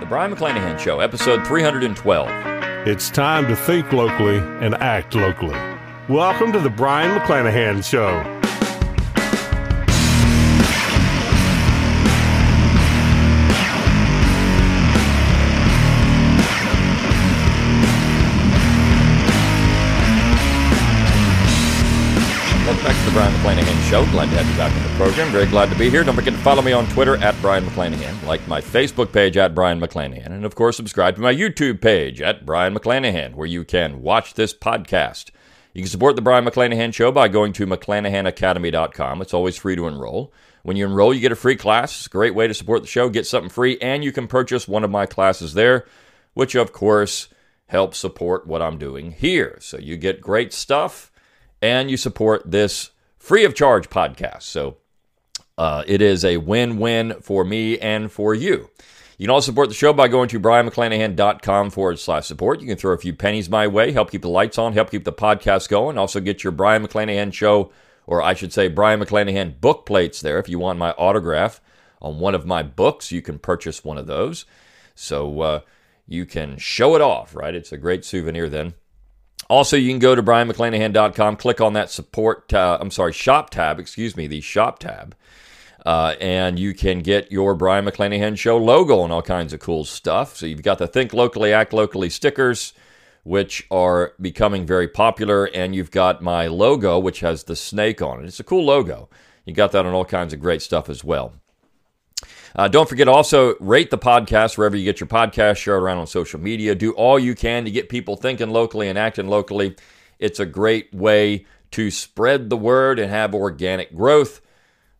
The Brion McClanahan Show, episode 312. It's time to think locally and act locally. Welcome to the Brion McClanahan Show. The McClanahan Show. Glad to have you back on the program. Very glad to be here. Don't forget to follow me on Twitter at Brion McClanahan, like my Facebook page at Brion McClanahan, and of course, subscribe to my YouTube page at Brion McClanahan, where you can watch this podcast. You can support the Brion McClanahan Show by going to McClanahanacademy.com. It's always free to enroll. When you enroll, you get a free class. It's a great way to support the show, get something free, and you can purchase one of my classes there, which of course helps support what I'm doing here. So you get great stuff and you support this free of charge podcast. So uh, it is a win win for me and for you. You can also support the show by going to brionmcclanahan.com forward slash support. You can throw a few pennies my way, help keep the lights on, help keep the podcast going. Also, get your Brion McClanahan show, or I should say, Brion McClanahan book plates there. If you want my autograph on one of my books, you can purchase one of those. So uh, you can show it off, right? It's a great souvenir then. Also, you can go to brionmcclanahan.com, click on that support, uh, I'm sorry, shop tab, excuse me, the shop tab, uh, and you can get your Brion McClanahan Show logo and all kinds of cool stuff. So you've got the Think Locally, Act Locally stickers, which are becoming very popular, and you've got my logo, which has the snake on it. It's a cool logo. You got that on all kinds of great stuff as well. Uh, don't forget also rate the podcast wherever you get your podcast, share it around on social media. Do all you can to get people thinking locally and acting locally. It's a great way to spread the word and have organic growth.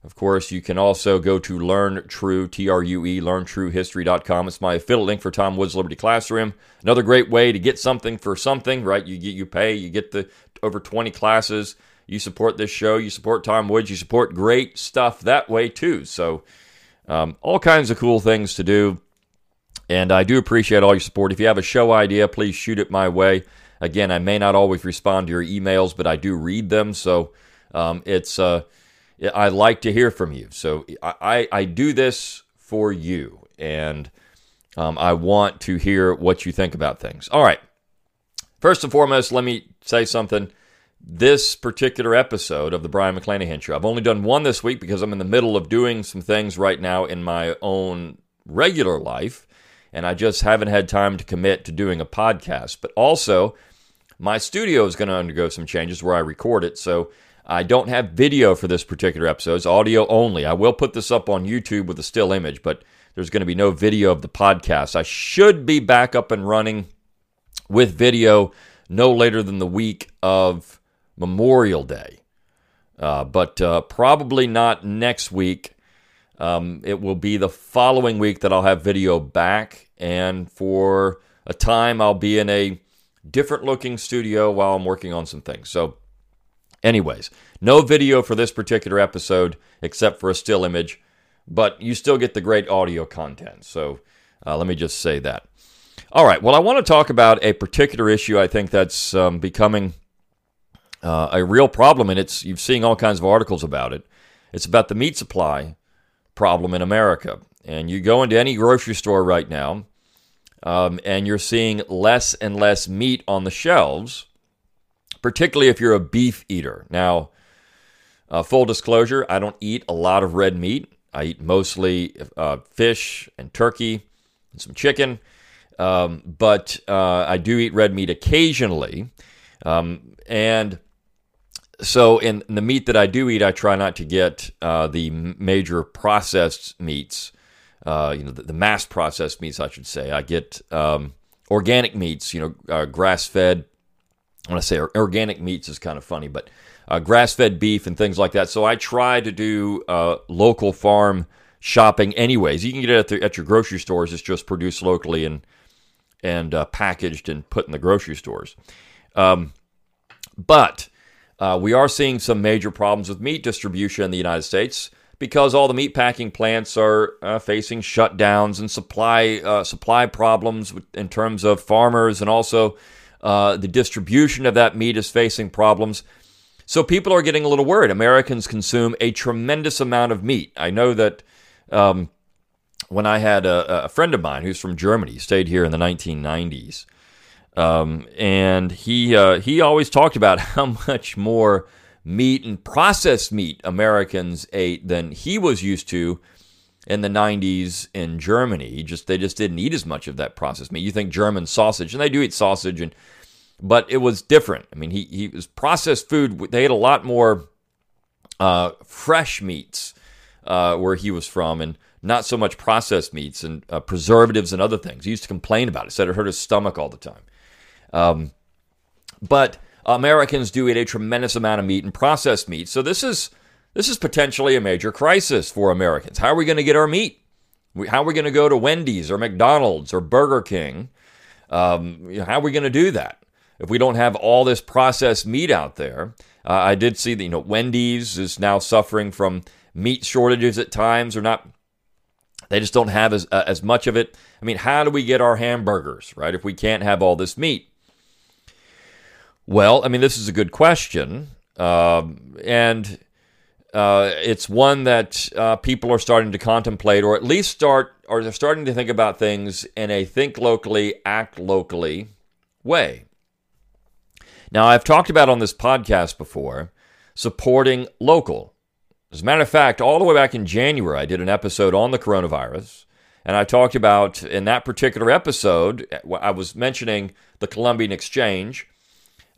Of course, you can also go to Learn True, T R U E, learntruehistory.com. It's my affiliate link for Tom Woods Liberty Classroom. Another great way to get something for something, right? You get you pay, you get the over 20 classes. You support this show, you support Tom Woods, you support great stuff that way too. So, um, all kinds of cool things to do. And I do appreciate all your support. If you have a show idea, please shoot it my way. Again, I may not always respond to your emails, but I do read them. So um, it's uh, I like to hear from you. So I, I do this for you, and um, I want to hear what you think about things. All right. First and foremost, let me say something this particular episode of the Brion McClanahan Show. I've only done one this week because I'm in the middle of doing some things right now in my own regular life, and I just haven't had time to commit to doing a podcast. But also, my studio is going to undergo some changes where I record it, so I don't have video for this particular episode. It's audio only. I will put this up on YouTube with a still image, but there's going to be no video of the podcast. I should be back up and running with video no later than the week of Memorial Day. Uh, but uh, probably not next week. Um, it will be the following week that I'll have video back. And for a time, I'll be in a different looking studio while I'm working on some things. So, anyways, no video for this particular episode except for a still image, but you still get the great audio content. So, uh, let me just say that. All right. Well, I want to talk about a particular issue I think that's um, becoming uh, a real problem, and it's you've seen all kinds of articles about it. It's about the meat supply problem in America, and you go into any grocery store right now, um, and you're seeing less and less meat on the shelves, particularly if you're a beef eater. Now, uh, full disclosure, I don't eat a lot of red meat. I eat mostly uh, fish and turkey and some chicken, um, but uh, I do eat red meat occasionally. Um, and so in, the meat that I do eat, I try not to get uh, the major processed meats. Uh, you know, the, the, mass processed meats, I should say. I get um, organic meats. You know, uh, grass fed. When I say organic meats is kind of funny, but uh, grass fed beef and things like that. So I try to do uh, local farm shopping. Anyways, you can get it at, the, at, your grocery stores. It's just produced locally and and uh, packaged and put in the grocery stores. Um, but uh, we are seeing some major problems with meat distribution in the United States because all the meat packing plants are uh, facing shutdowns and supply uh, supply problems in terms of farmers, and also uh, the distribution of that meat is facing problems. So people are getting a little worried. Americans consume a tremendous amount of meat. I know that um, when I had a, a friend of mine who's from Germany, stayed here in the 1990s, um, and he uh, he always talked about how much more meat and processed meat Americans ate than he was used to in the 90s in Germany. Just they just didn't eat as much of that processed meat. You think German sausage, and they do eat sausage, and but it was different. I mean, he he was processed food. They ate a lot more uh, fresh meats uh, where he was from, and not so much processed meats and uh, preservatives and other things. He used to complain about it. Said it hurt his stomach all the time. Um, but Americans do eat a tremendous amount of meat and processed meat. So this is this is potentially a major crisis for Americans. How are we going to get our meat? How are we going to go to Wendy's or McDonald's or Burger King? Um, how are we going to do that if we don't have all this processed meat out there? Uh, I did see that you know Wendy's is now suffering from meat shortages at times, or not. They just don't have as uh, as much of it. I mean, how do we get our hamburgers right if we can't have all this meat? Well, I mean, this is a good question, um, and uh, it's one that uh, people are starting to contemplate, or at least start, or they're starting to think about things in a think locally, act locally way. Now, I've talked about on this podcast before supporting local. As a matter of fact, all the way back in January, I did an episode on the coronavirus, and I talked about in that particular episode, I was mentioning the Columbian Exchange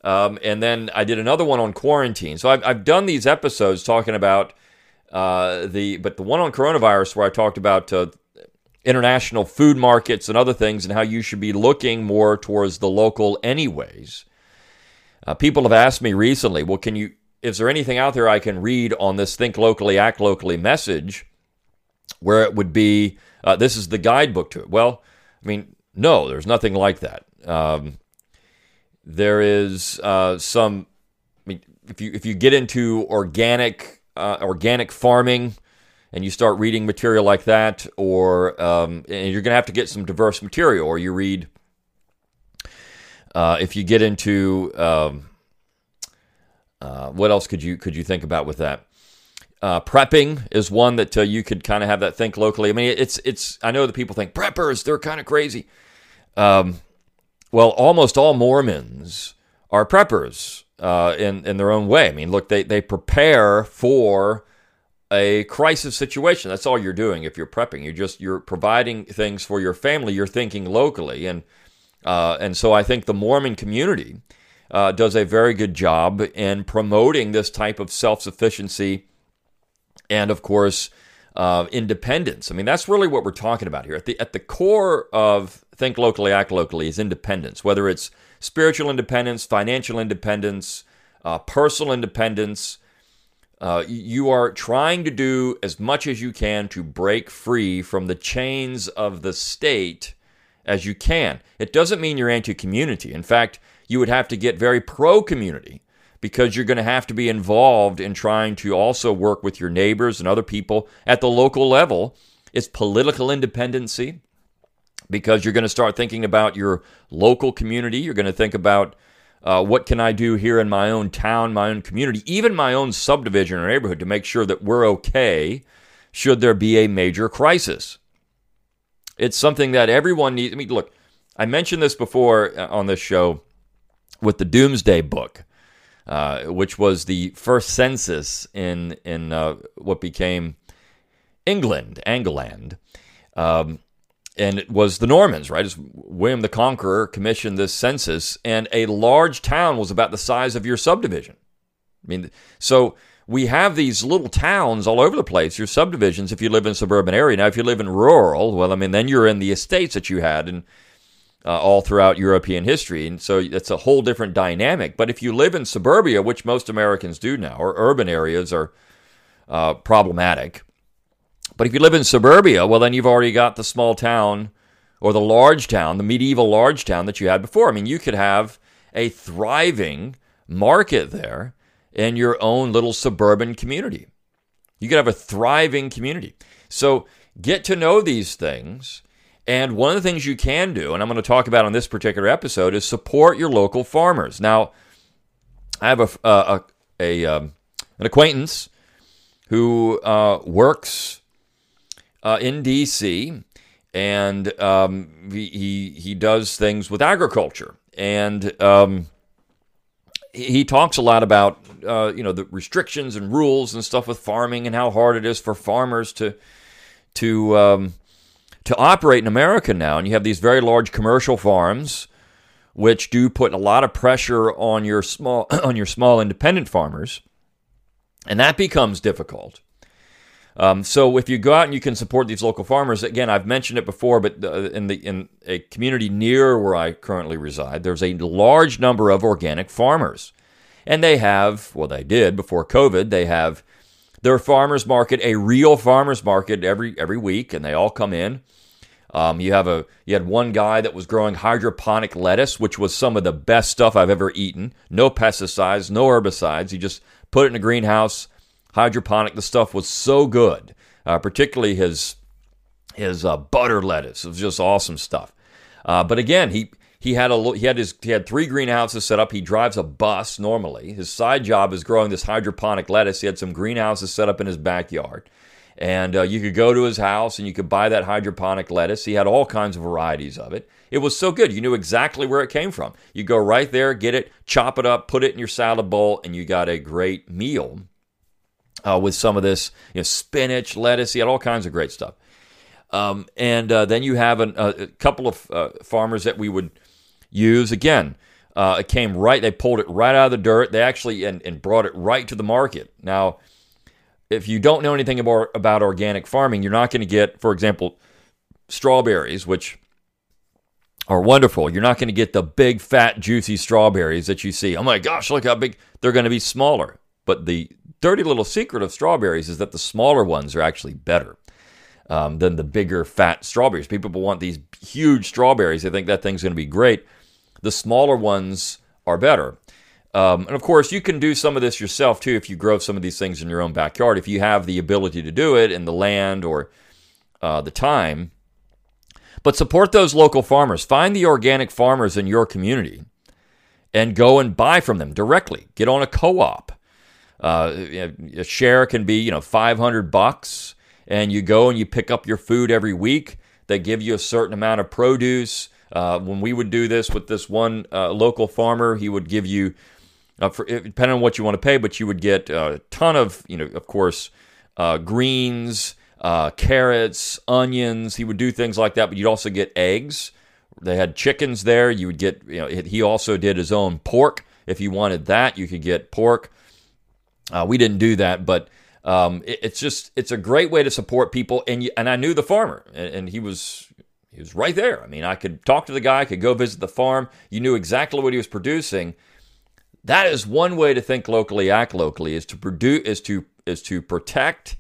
um, and then I did another one on quarantine. So I've, I've done these episodes talking about uh, the, but the one on coronavirus where I talked about uh, international food markets and other things and how you should be looking more towards the local, anyways. Uh, people have asked me recently, well, can you, is there anything out there I can read on this think locally, act locally message where it would be, uh, this is the guidebook to it? Well, I mean, no, there's nothing like that. Um, there is uh, some. I mean, if you if you get into organic uh, organic farming, and you start reading material like that, or um, and you're going to have to get some diverse material, or you read. Uh, if you get into um, uh, what else could you could you think about with that? Uh, prepping is one that uh, you could kind of have that think locally. I mean, it's it's. I know that people think preppers they're kind of crazy. Um, well, almost all Mormons are preppers uh, in in their own way. I mean, look, they they prepare for a crisis situation. That's all you're doing if you're prepping. You're just you're providing things for your family. You're thinking locally, and uh, and so I think the Mormon community uh, does a very good job in promoting this type of self sufficiency, and of course. Uh, independence. I mean, that's really what we're talking about here. At the at the core of think locally, act locally is independence, whether it's spiritual independence, financial independence, uh, personal independence. Uh, you are trying to do as much as you can to break free from the chains of the state as you can. It doesn't mean you're anti community. In fact, you would have to get very pro community because you're going to have to be involved in trying to also work with your neighbors and other people at the local level. It's political independency because you're going to start thinking about your local community. You're going to think about uh, what can I do here in my own town, my own community, even my own subdivision or neighborhood to make sure that we're okay should there be a major crisis. It's something that everyone needs. I mean, look, I mentioned this before uh, on this show with the Doomsday Book, uh, which was the first census in in uh, what became England, Angleland. Um, and it was the Normans, right? As William the Conqueror commissioned this census, and a large town was about the size of your subdivision. I mean, so we have these little towns all over the place, your subdivisions, if you live in a suburban area. Now, if you live in rural, well, I mean, then you're in the estates that you had and uh, all throughout European history. And so it's a whole different dynamic. But if you live in suburbia, which most Americans do now, or urban areas are uh, problematic, but if you live in suburbia, well, then you've already got the small town or the large town, the medieval large town that you had before. I mean, you could have a thriving market there in your own little suburban community. You could have a thriving community. So get to know these things. And one of the things you can do, and I'm going to talk about on this particular episode, is support your local farmers. Now, I have a, a, a um, an acquaintance who uh, works uh, in D.C. and um, he, he does things with agriculture, and um, he talks a lot about uh, you know the restrictions and rules and stuff with farming and how hard it is for farmers to to um, to operate in America now. And you have these very large commercial farms, which do put a lot of pressure on your small on your small independent farmers, and that becomes difficult. Um, so if you go out and you can support these local farmers, again, I've mentioned it before, but uh, in the in a community near where I currently reside, there's a large number of organic farmers, and they have, well, they did before COVID, they have their farmers market, a real farmers market every every week, and they all come in. Um, you have a you had one guy that was growing hydroponic lettuce, which was some of the best stuff I've ever eaten. No pesticides, no herbicides. He just put it in a greenhouse hydroponic. The stuff was so good, uh, particularly his his uh, butter lettuce. It was just awesome stuff. Uh, but again, he he had a he had his he had three greenhouses set up. He drives a bus normally. His side job is growing this hydroponic lettuce. He had some greenhouses set up in his backyard. And uh, you could go to his house and you could buy that hydroponic lettuce. He had all kinds of varieties of it. It was so good. You knew exactly where it came from. You go right there, get it, chop it up, put it in your salad bowl, and you got a great meal uh, with some of this you know, spinach, lettuce. He had all kinds of great stuff. Um, and uh, then you have an, a couple of uh, farmers that we would use. Again, uh, it came right, they pulled it right out of the dirt. They actually and, and brought it right to the market. Now, if you don't know anything about, about organic farming, you're not going to get, for example, strawberries, which are wonderful. You're not going to get the big, fat, juicy strawberries that you see. Oh my gosh, look how big. They're going to be smaller. But the dirty little secret of strawberries is that the smaller ones are actually better um, than the bigger, fat strawberries. People want these huge strawberries. They think that thing's going to be great. The smaller ones are better. Um, and of course, you can do some of this yourself too if you grow some of these things in your own backyard. If you have the ability to do it and the land or uh, the time. But support those local farmers. Find the organic farmers in your community and go and buy from them directly. Get on a co op. Uh, a share can be, you know, 500 bucks, and you go and you pick up your food every week. They give you a certain amount of produce. Uh, when we would do this with this one uh, local farmer, he would give you, uh, for, depending on what you want to pay, but you would get a ton of, you know, of course, uh, greens, uh, carrots, onions. He would do things like that, but you'd also get eggs. They had chickens there. You would get, you know, he also did his own pork. If you wanted that, you could get pork. Uh, we didn't do that, but um, it, it's just it's a great way to support people. And you, and I knew the farmer, and, and, he was he was right there. I mean, I could talk to the guy, I could go visit the farm. You knew exactly what he was producing. That is one way to think locally, act locally, is to produce is to is to protect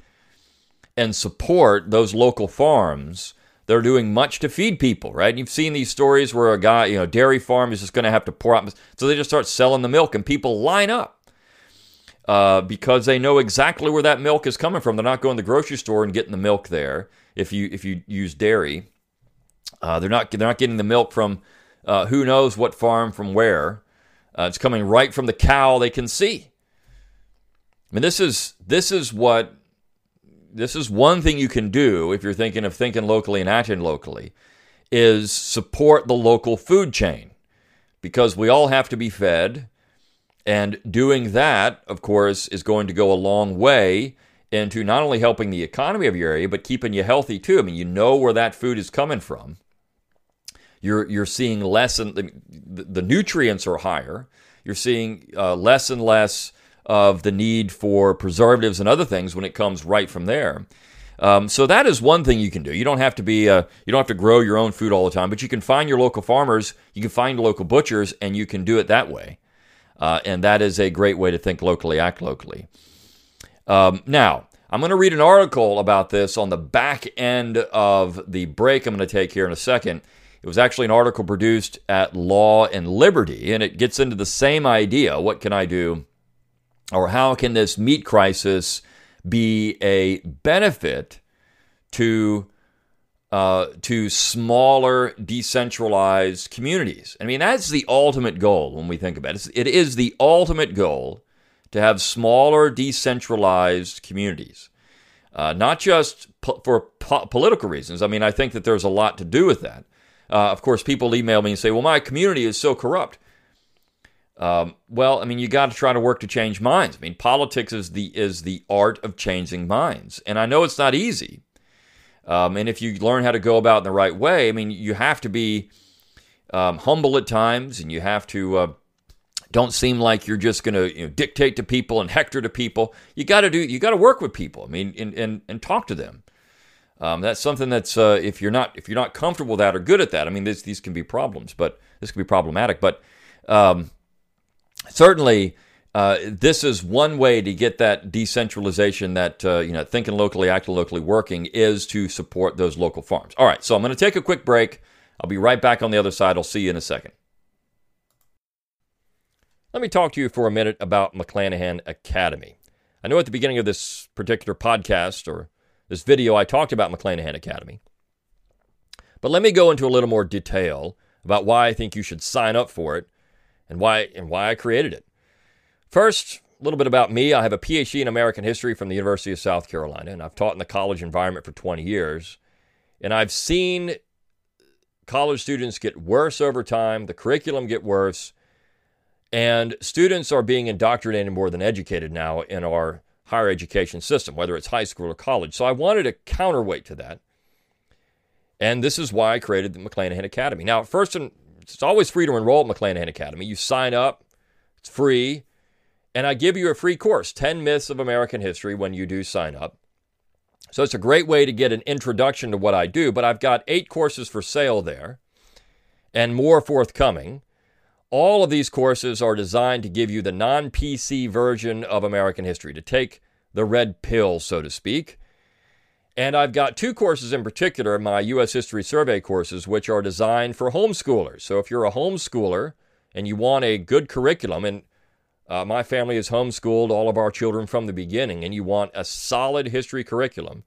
and support those local farms they're doing much to feed people, right? And you've seen these stories where a guy, you know, dairy farm is just going to have to pour out, so they just start selling the milk, and people line up uh, because they know exactly where that milk is coming from. They're not going to the grocery store and getting the milk there. If you if you use dairy, uh, they're not they're not getting the milk from uh, who knows what farm from where. Uh, it's coming right from the cow they can see. I mean, this is this is what this is one thing you can do if you're thinking of thinking locally and acting locally is support the local food chain because we all have to be fed and doing that, of course, is going to go a long way into not only helping the economy of your area, but keeping you healthy too. I mean, you know where that food is coming from. You're, you're seeing less, and the, the nutrients are higher. You're seeing uh, less and less of the need for preservatives and other things when it comes right from there. Um, so that is one thing you can do. You don't have to be, uh, you don't have to grow your own food all the time, but you can find your local farmers, you can find local butchers, and you can do it that way. Uh, and that is a great way to think locally, act locally. Um, now, I'm going to read an article about this on the back end of the break I'm going to take here in a second. It was actually an article produced at Law and Liberty, and it gets into the same idea. What can I do? Or how can this meat crisis be a benefit to uh, to smaller, decentralized communities. I mean, that's the ultimate goal when we think about it. It is the ultimate goal to have smaller, decentralized communities. uh, not just po- for po- political reasons. I mean, I think that there's a lot to do with that. Uh, of course, people email me and say, well, my community is so corrupt. Um, well, I mean, you got to try to work to change minds. I mean, politics is the is the art of changing minds, and I know it's not easy. Um, and if you learn how to go about in the right way, I mean, you have to be um, humble at times, and you have to uh, don't seem like you're just going to you know, dictate to people and hector to people. You got to do. You got to work with people. I mean, and and, and talk to them. Um, that's something that's uh, if you're not if you're not comfortable with that or good at that. I mean, this, these can be problems, but this can be problematic. But um, certainly, uh, this is one way to get that decentralization, that uh, you know, thinking locally, acting locally, working, is to support those local farms. All right, so I'm going to take a quick break. I'll be right back on the other side. I'll see you in a second. Let me talk to you for a minute about McClanahan Academy. I know at the beginning of this particular podcast or this video, I talked about McClanahan Academy. But let me go into a little more detail about why I think you should sign up for it and why and why I created it. First, a little bit about me. I have a PhD in American history from the University of South Carolina, and I've taught in the college environment for 20 years. And I've seen college students get worse over time, the curriculum get worse, and students are being indoctrinated more than educated now in our higher education system, whether it's high school or college. So I wanted a counterweight to that. And this is why I created the McClanahan Academy. Now, first, it's always free to enroll at McClanahan Academy. You sign up, it's free, and I give you a free course 10 Myths of American History when you do sign up. So it's a great way to get an introduction to what I do, but I've got eight courses for sale there and more forthcoming. All of these courses are designed to give you the non PC version of American history, to take the red pill, so to speak. And I've got two courses in particular, my U.S. History Survey courses, which are designed for homeschoolers. So if you're a homeschooler and you want a good curriculum, and uh, my family has homeschooled all of our children from the beginning, and you want a solid history curriculum,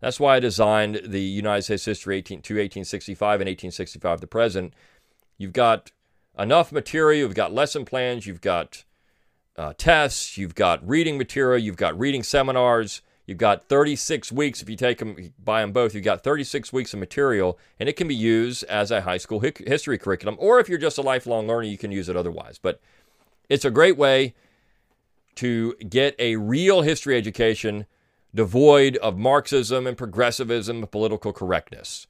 that's why I designed the United States History 18, to 1865 and 1865 to present. You've got enough material. You've got lesson plans. You've got uh, tests. You've got reading material. You've got reading seminars. You've got 36 weeks. If you take them, buy them both, you've got 36 weeks of material, and it can be used as a high school history curriculum. Or if you're just a lifelong learner, you can use it otherwise. But it's a great way to get a real history education devoid of Marxism and progressivism and political correctness.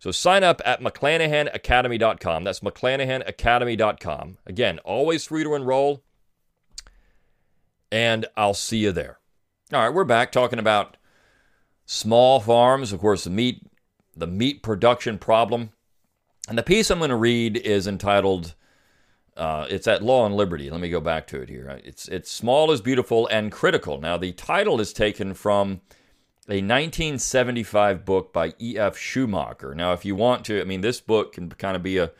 So sign up at McClanahanacademy.com. That's McClanahanacademy.com. Again, always free to enroll. And I'll see you there. All right, we're back talking about small farms, of course, the meat, the meat production problem. And the piece I'm going to read is entitled uh, it's at Law and Liberty. Let me go back to it here. It's it's small is beautiful and critical. Now the title is taken from a 1975 book by E.F. Schumacher. Now, if you want to, I mean, this book can kind of be a,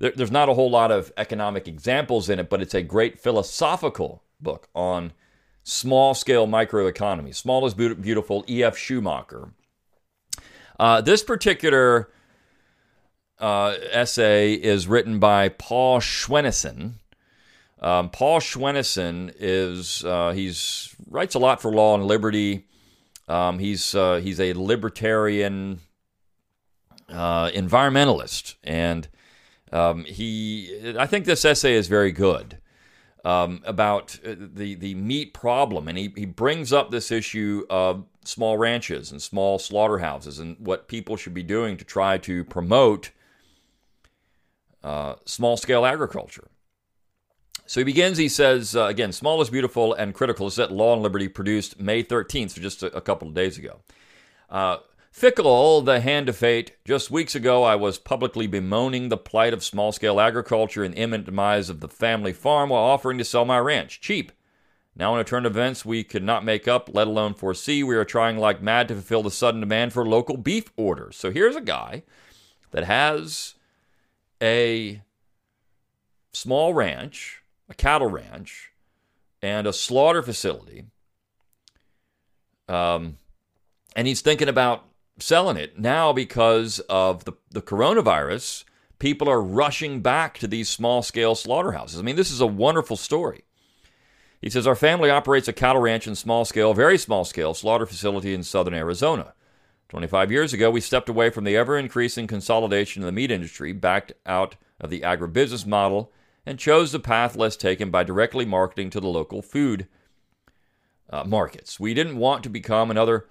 there, there's not a whole lot of economic examples in it, but it's a great philosophical book on small scale microeconomy. Small is beautiful, E.F. Schumacher. Uh, this particular uh, essay is written by Paul Schwennesen. Um, Paul Schwennesen is uh, he's writes a lot for Law and Liberty. Um, he's uh, he's a libertarian uh, environmentalist, and um, he I think this essay is very good um, about uh, the the meat problem, and he he brings up this issue of small ranches and small slaughterhouses and what people should be doing to try to promote uh, small scale agriculture. So he begins, he says, uh, again, small is beautiful and critical is that Law and Liberty produced May 13th, so just a, a couple of days ago. Uh, Fickle, the hand of fate. Just weeks ago, I was publicly bemoaning the plight of small scale agriculture and imminent demise of the family farm while offering to sell my ranch. Cheap. Now, in a turn of events we could not make up, let alone foresee, we are trying like mad to fulfill the sudden demand for local beef orders. So here's a guy that has a small ranch a cattle ranch and a slaughter facility. Um, and he's thinking about selling it now because of the, the coronavirus. People are rushing back to these small scale slaughterhouses. I mean, this is a wonderful story. He says, Our family operates a cattle ranch and small scale, very small scale slaughter facility in southern Arizona. 25 years ago, we stepped away from the ever increasing consolidation of the meat industry, backed out of the agribusiness model, and chose the path less taken by directly marketing to the local food uh, markets. We didn't want to become another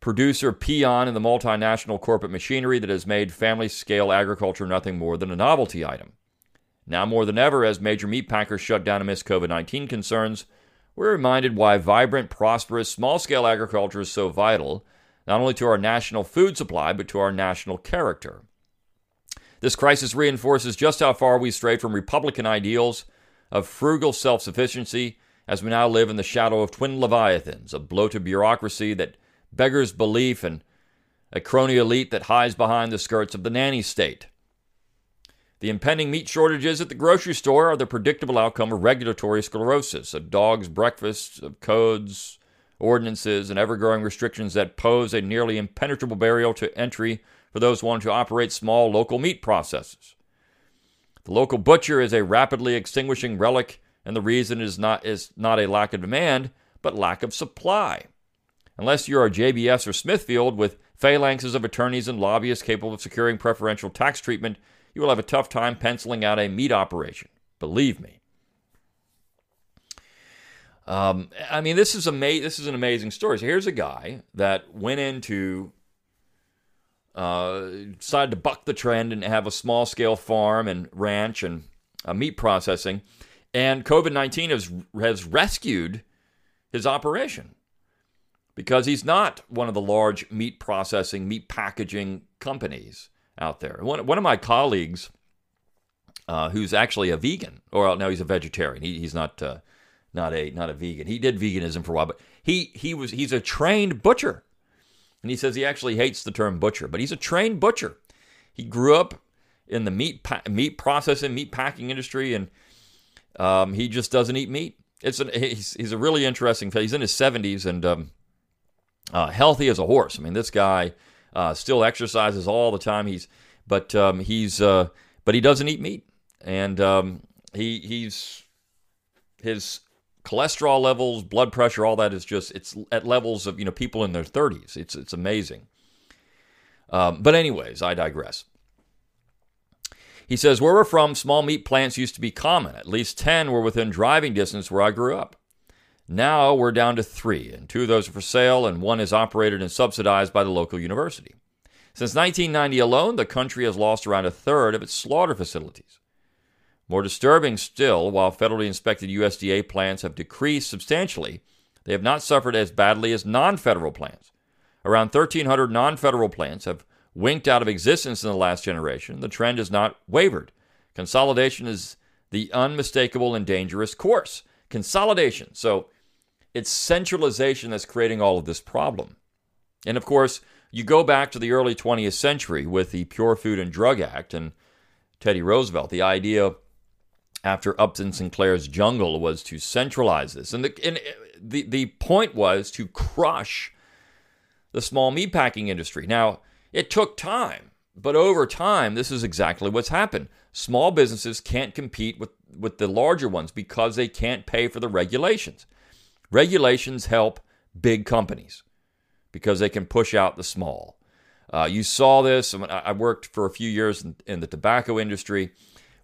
producer peon in the multinational corporate machinery that has made family scale agriculture nothing more than a novelty item. Now more than ever, as major meat packers shut down amidst COVID 19 concerns, we're reminded why vibrant, prosperous, small scale agriculture is so vital, not only to our national food supply, but to our national character. This crisis reinforces just how far we strayed from Republican ideals of frugal self sufficiency as we now live in the shadow of twin leviathans, a bloated bureaucracy that beggars belief and a crony elite that hides behind the skirts of the nanny state. The impending meat shortages at the grocery store are the predictable outcome of regulatory sclerosis, a dog's breakfast of codes, ordinances, and ever growing restrictions that pose a nearly impenetrable barrier to entry for those wanting to operate small local meat processors. The local butcher is a rapidly extinguishing relic, and the reason is not, is not a lack of demand, but lack of supply. Unless you're a JBS or Smithfield with phalanxes of attorneys and lobbyists capable of securing preferential tax treatment, you will have a tough time penciling out a meat operation. Believe me. Um, I mean, this is ama- This is an amazing story. So here's a guy that went into, uh, decided to buck the trend and have a small scale farm and ranch and uh, meat processing, and COVID nineteen has has rescued his operation because he's not one of the large meat processing, meat packaging companies out there. One, one of my colleagues, uh, who's actually a vegan, or no, he's a vegetarian. He, he's not uh, not a not a vegan. He did veganism for a while, but he he was he's a trained butcher, and he says he actually hates the term butcher, but he's a trained butcher. He grew up in the meat meat processing, meat packing industry, and um, he just doesn't eat meat. It's an, he's, he's a really interesting. Fellow. He's in his seventies and um, uh, healthy as a horse. I mean, this guy uh, still exercises all the time. He's but um, he's uh, but he doesn't eat meat, and um, he he's his cholesterol levels, blood pressure, all that is just it's at levels of you know people in their 30s. It's it's amazing. Um, but anyways, I digress. He says, Where we're from, small meat plants used to be common. At least 10 were within driving distance where I grew up. Now we're down to three, and two of those are for sale, and one is operated and subsidized by the local university. Since 1990 alone, the country has lost around a third of its slaughter facilities. More disturbing still, while federally inspected USDA plants have decreased substantially, they have not suffered as badly as non federal plants. Around 1,300 non federal plants have winked out of existence in the last generation. The trend has not wavered. Consolidation is the unmistakable and dangerous course. Consolidation. So, it's centralization that's creating all of this problem. And of course, you go back to the early 20th century with the Pure Food and Drug Act and Teddy Roosevelt. The idea after Upton Sinclair's Jungle was to centralize this. And the, and the, the point was to crush the small meatpacking industry. Now, it took time, but over time, this is exactly what's happened. Small businesses can't compete with, with the larger ones because they can't pay for the regulations. Regulations help big companies because they can push out the small. Uh, you saw this. I worked for a few years in, in, the tobacco industry.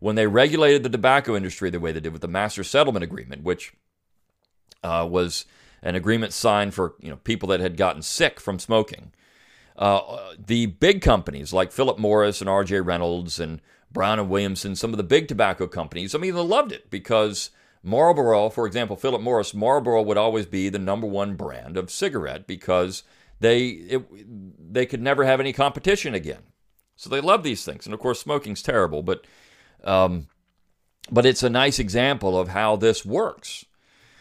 When they regulated the tobacco industry the way they did with the Master Settlement Agreement, which uh, was an agreement signed for you know people that had gotten sick from smoking, uh, the big companies like Philip Morris and R.J. Reynolds and Brown and Williamson, some of the big tobacco companies, I mean, they loved it because Marlboro, for example, Philip Morris, Marlboro would always be the number one brand of cigarette because they it, they could never have any competition again. So they love these things, and of course, smoking's terrible, but um, but it's a nice example of how this works.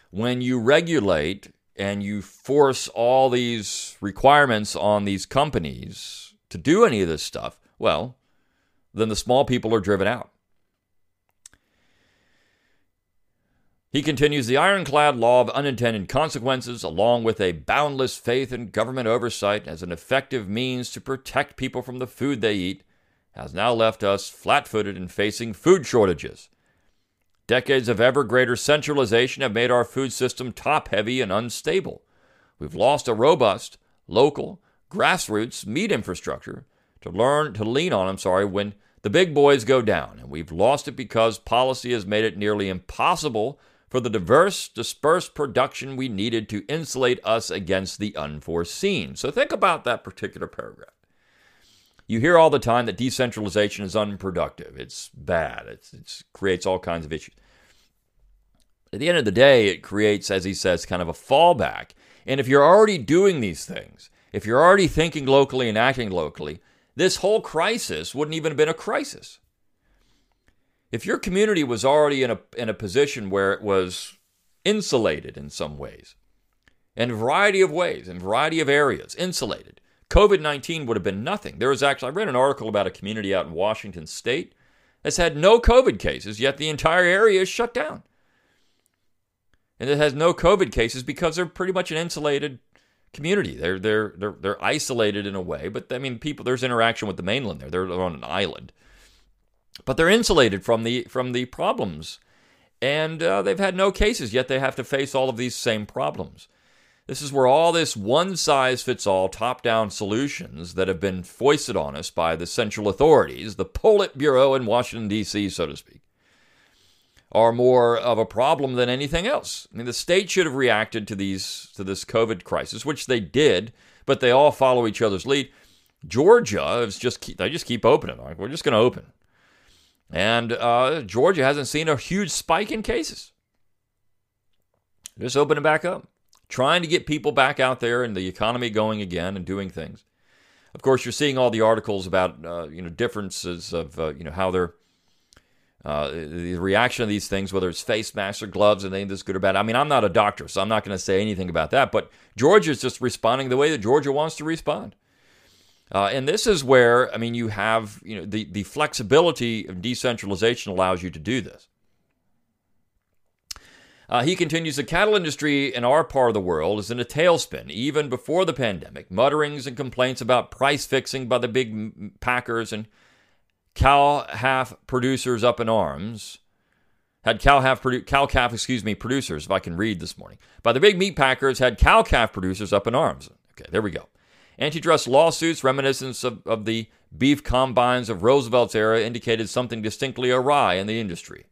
When you regulate and you force all these requirements on these companies to do any of this stuff, well, then the small people are driven out. He continues the ironclad law of unintended consequences, along with a boundless faith in government oversight as an effective means to protect people from the food they eat, has now left us flat footed and facing food shortages. Decades of ever greater centralization have made our food system top heavy and unstable. We've lost a robust, local, grassroots meat infrastructure to learn to lean on, I'm sorry, when the big boys go down. And we've lost it because policy has made it nearly impossible for the diverse, dispersed production we needed to insulate us against the unforeseen. So think about that particular paragraph. You hear all the time that decentralization is unproductive. It's bad. It creates all kinds of issues. At the end of the day, it creates, as he says, kind of a fallback. And if you're already doing these things, if you're already thinking locally and acting locally, this whole crisis wouldn't even have been a crisis. If your community was already in a, in a position where it was insulated in some ways, in a variety of ways, in a variety of areas, insulated, COVID 19 would have been nothing. There was actually, I read an article about a community out in Washington state that's had no COVID cases, yet the entire area is shut down. And it has no COVID cases because they're pretty much an insulated community. They're, they're, they're, they're isolated in a way, but I mean, people, there's interaction with the mainland there. They're on an island. But they're insulated from the, from the problems. And uh, they've had no cases, yet they have to face all of these same problems. This is where all this one size fits all top down solutions that have been foisted on us by the central authorities, the Politburo in Washington, D.C., so to speak, are more of a problem than anything else. I mean, the state should have reacted to these to this COVID crisis, which they did, but they all follow each other's lead. Georgia is just they just keep opening. Like we're just going to open, and uh, Georgia hasn't seen a huge spike in cases. Just opening back up trying to get people back out there and the economy going again and doing things. Of course, you're seeing all the articles about uh, you know differences of uh, you know how they're uh, the reaction of these things, whether it's face masks or gloves, and anything that's good or bad. I mean, I'm not a doctor, so I'm not going to say anything about that. But Georgia is just responding the way that Georgia wants to respond. Uh, and this is where, I mean, you have, you know, the, the flexibility of decentralization allows you to do this. Uh, he continues the cattle industry in our part of the world is in a tailspin, even before the pandemic. Mutterings and complaints about price fixing by the big packers and cow half producers up in arms. Had cow half produ- cow calf, excuse me, producers, if I can read this morning. By the big meat packers had cow calf producers up in arms. Okay, there we go. Antitrust lawsuits reminiscence of, of the beef combines of Roosevelt's era indicated something distinctly awry in the industry.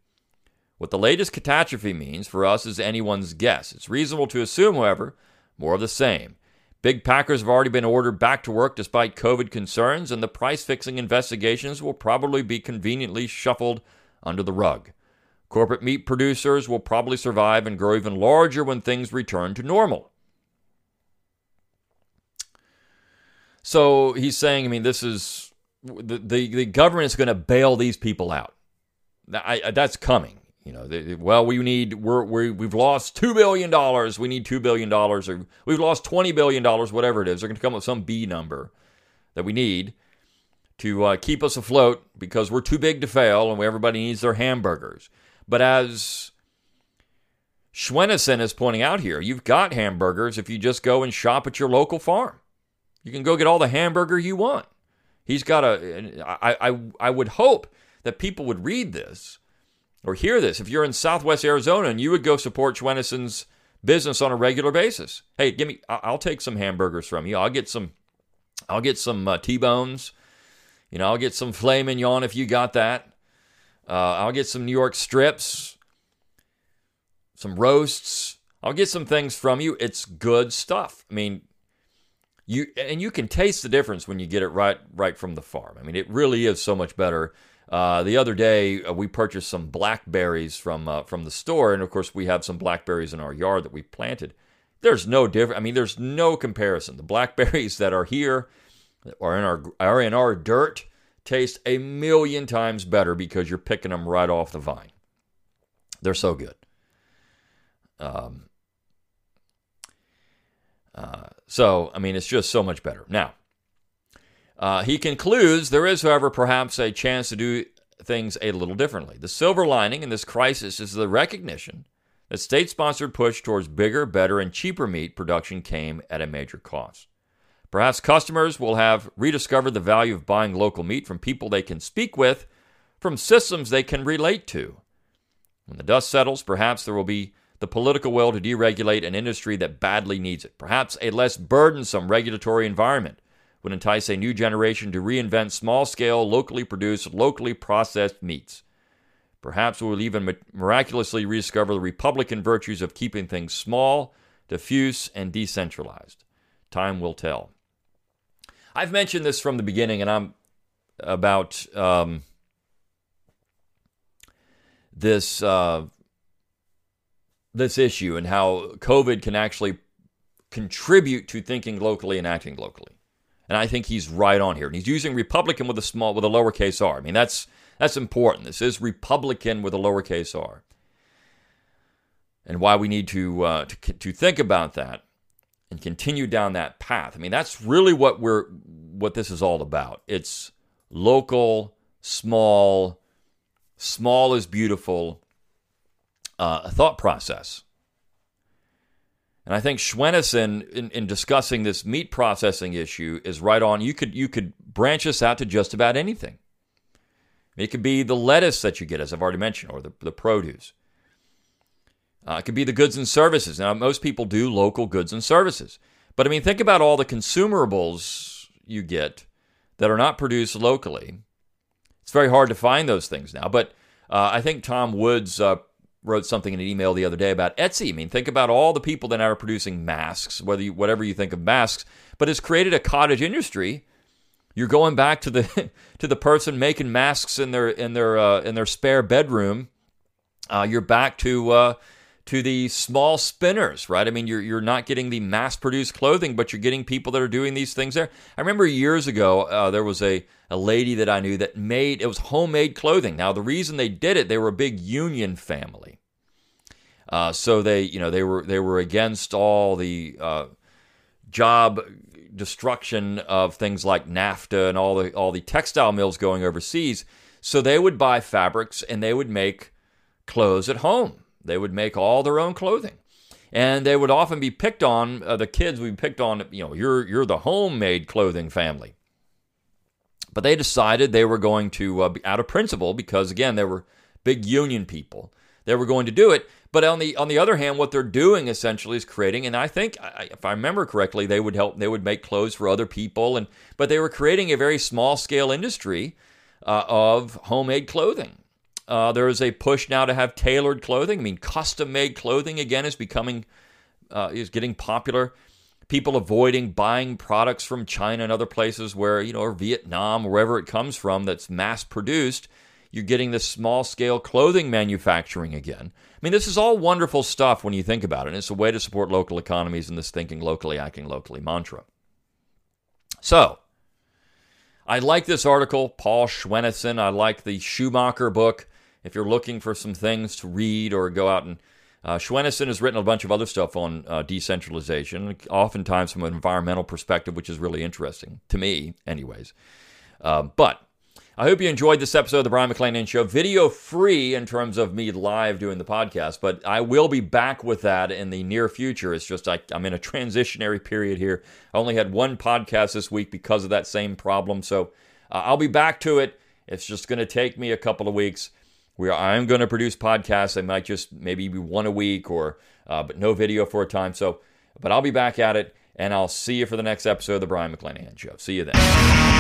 What the latest catastrophe means for us is anyone's guess. It's reasonable to assume, however, more of the same. Big packers have already been ordered back to work despite COVID concerns, and the price fixing investigations will probably be conveniently shuffled under the rug. Corporate meat producers will probably survive and grow even larger when things return to normal. So he's saying, I mean, this is the, the, the government is going to bail these people out. I, that's coming. You know, they, well, we need we're, we we've lost two billion dollars. We need two billion dollars, or we've lost twenty billion dollars, whatever it is. They're going to come up with some B number that we need to uh, keep us afloat because we're too big to fail, and everybody needs their hamburgers. But as Schwennesen is pointing out here, you've got hamburgers if you just go and shop at your local farm. You can go get all the hamburger you want. He's got a. I I I would hope that people would read this or hear this if you're in Southwest Arizona and you would go support Schwennesen's business on a regular basis. Hey, give me. I'll take some hamburgers from you. I'll get some. I'll get some uh, T-bones. You know, I'll get some filet mignon if you got that. Uh, I'll get some New York strips, some roasts. I'll get some things from you. It's good stuff. I mean, you and you can taste the difference when you get it right right from the farm. I mean, it really is so much better uh, the other day, uh, we purchased some blackberries from uh, from the store, and of course, we have some blackberries in our yard that we planted. There's no difference. I mean, there's no comparison. The blackberries that are here, are in our are in our dirt, taste a million times better because you're picking them right off the vine. They're so good. Um. Uh, so I mean, it's just so much better now. Uh, he concludes there is, however, perhaps a chance to do things a little differently. The silver lining in this crisis is the recognition that state sponsored push towards bigger, better, and cheaper meat production came at a major cost. Perhaps customers will have rediscovered the value of buying local meat from people they can speak with, from systems they can relate to. When the dust settles, perhaps there will be the political will to deregulate an industry that badly needs it. Perhaps a less burdensome regulatory environment would entice a new generation to reinvent small scale, locally produced, locally processed meats. Perhaps we will even miraculously rediscover the Republican virtues of keeping things small, diffuse, and decentralized. Time will tell. I've mentioned this from the beginning, and I'm about um, this uh, this issue and how COVID can actually contribute to thinking locally and acting locally. And I think he's right on here. And he's using Republican with a small with a lowercase r. I mean, that's that's important. This is Republican with a lowercase r. And why we need to uh, to to think about that and continue down that path. I mean, that's really what we're what this is all about. It's local, small, small is beautiful uh, thought process. And I think Schwennesen, in, in discussing this meat processing issue, is right on. You could you could branch this out to just about anything. It could be the lettuce that you get, as I've already mentioned, or the, the produce. Uh, it could be the goods and services. Now, most people do local goods and services. But I mean, think about all the consumables you get that are not produced locally. It's very hard to find those things now. But uh, I think Tom Woods uh, wrote something in an email the other day about Etsy. I mean, think about all the people that are producing masks, whether you, whatever you think of masks, but it's created a cottage industry. You're going back to the to the person making masks in their in their uh, in their spare bedroom. Uh, you're back to uh, to the small spinners, right? I mean, you're you're not getting the mass-produced clothing, but you're getting people that are doing these things there. I remember years ago uh, there was a a lady that I knew that made it was homemade clothing. Now the reason they did it, they were a big union family, uh, so they you know they were they were against all the uh, job destruction of things like NAFTA and all the all the textile mills going overseas. So they would buy fabrics and they would make clothes at home they would make all their own clothing. And they would often be picked on, uh, the kids would be picked on, you know, you're, you're the homemade clothing family. But they decided they were going to, uh, out of principle, because again, they were big union people, they were going to do it. But on the on the other hand, what they're doing essentially is creating, and I think if I remember correctly, they would help. They would make clothes for other people, and but they were creating a very small scale industry uh, of homemade clothing. Uh, there is a push now to have tailored clothing. I mean, custom made clothing again is becoming uh, is getting popular. People avoiding buying products from China and other places where you know or Vietnam, wherever it comes from, that's mass produced. You're getting this small scale clothing manufacturing again. I mean, this is all wonderful stuff when you think about it. And it's a way to support local economies and this thinking locally, acting locally mantra. So, I like this article, Paul Schwennesen. I like the Schumacher book if you're looking for some things to read or go out and uh, has written a bunch of other stuff on uh, decentralization, oftentimes from an environmental perspective, which is really interesting to me, anyways. Uh, but I hope you enjoyed this episode of the Brion McClanahan Show. Video free in terms of me live doing the podcast, but I will be back with that in the near future. It's just I, I'm in a transitionary period here. I only had one podcast this week because of that same problem, so uh, I'll be back to it. It's just going to take me a couple of weeks. I'm going to produce podcasts. I might just maybe be one a week or, uh, but no video for a time. So, but I'll be back at it and I'll see you for the next episode of the Brion McClanahan Show. See you then.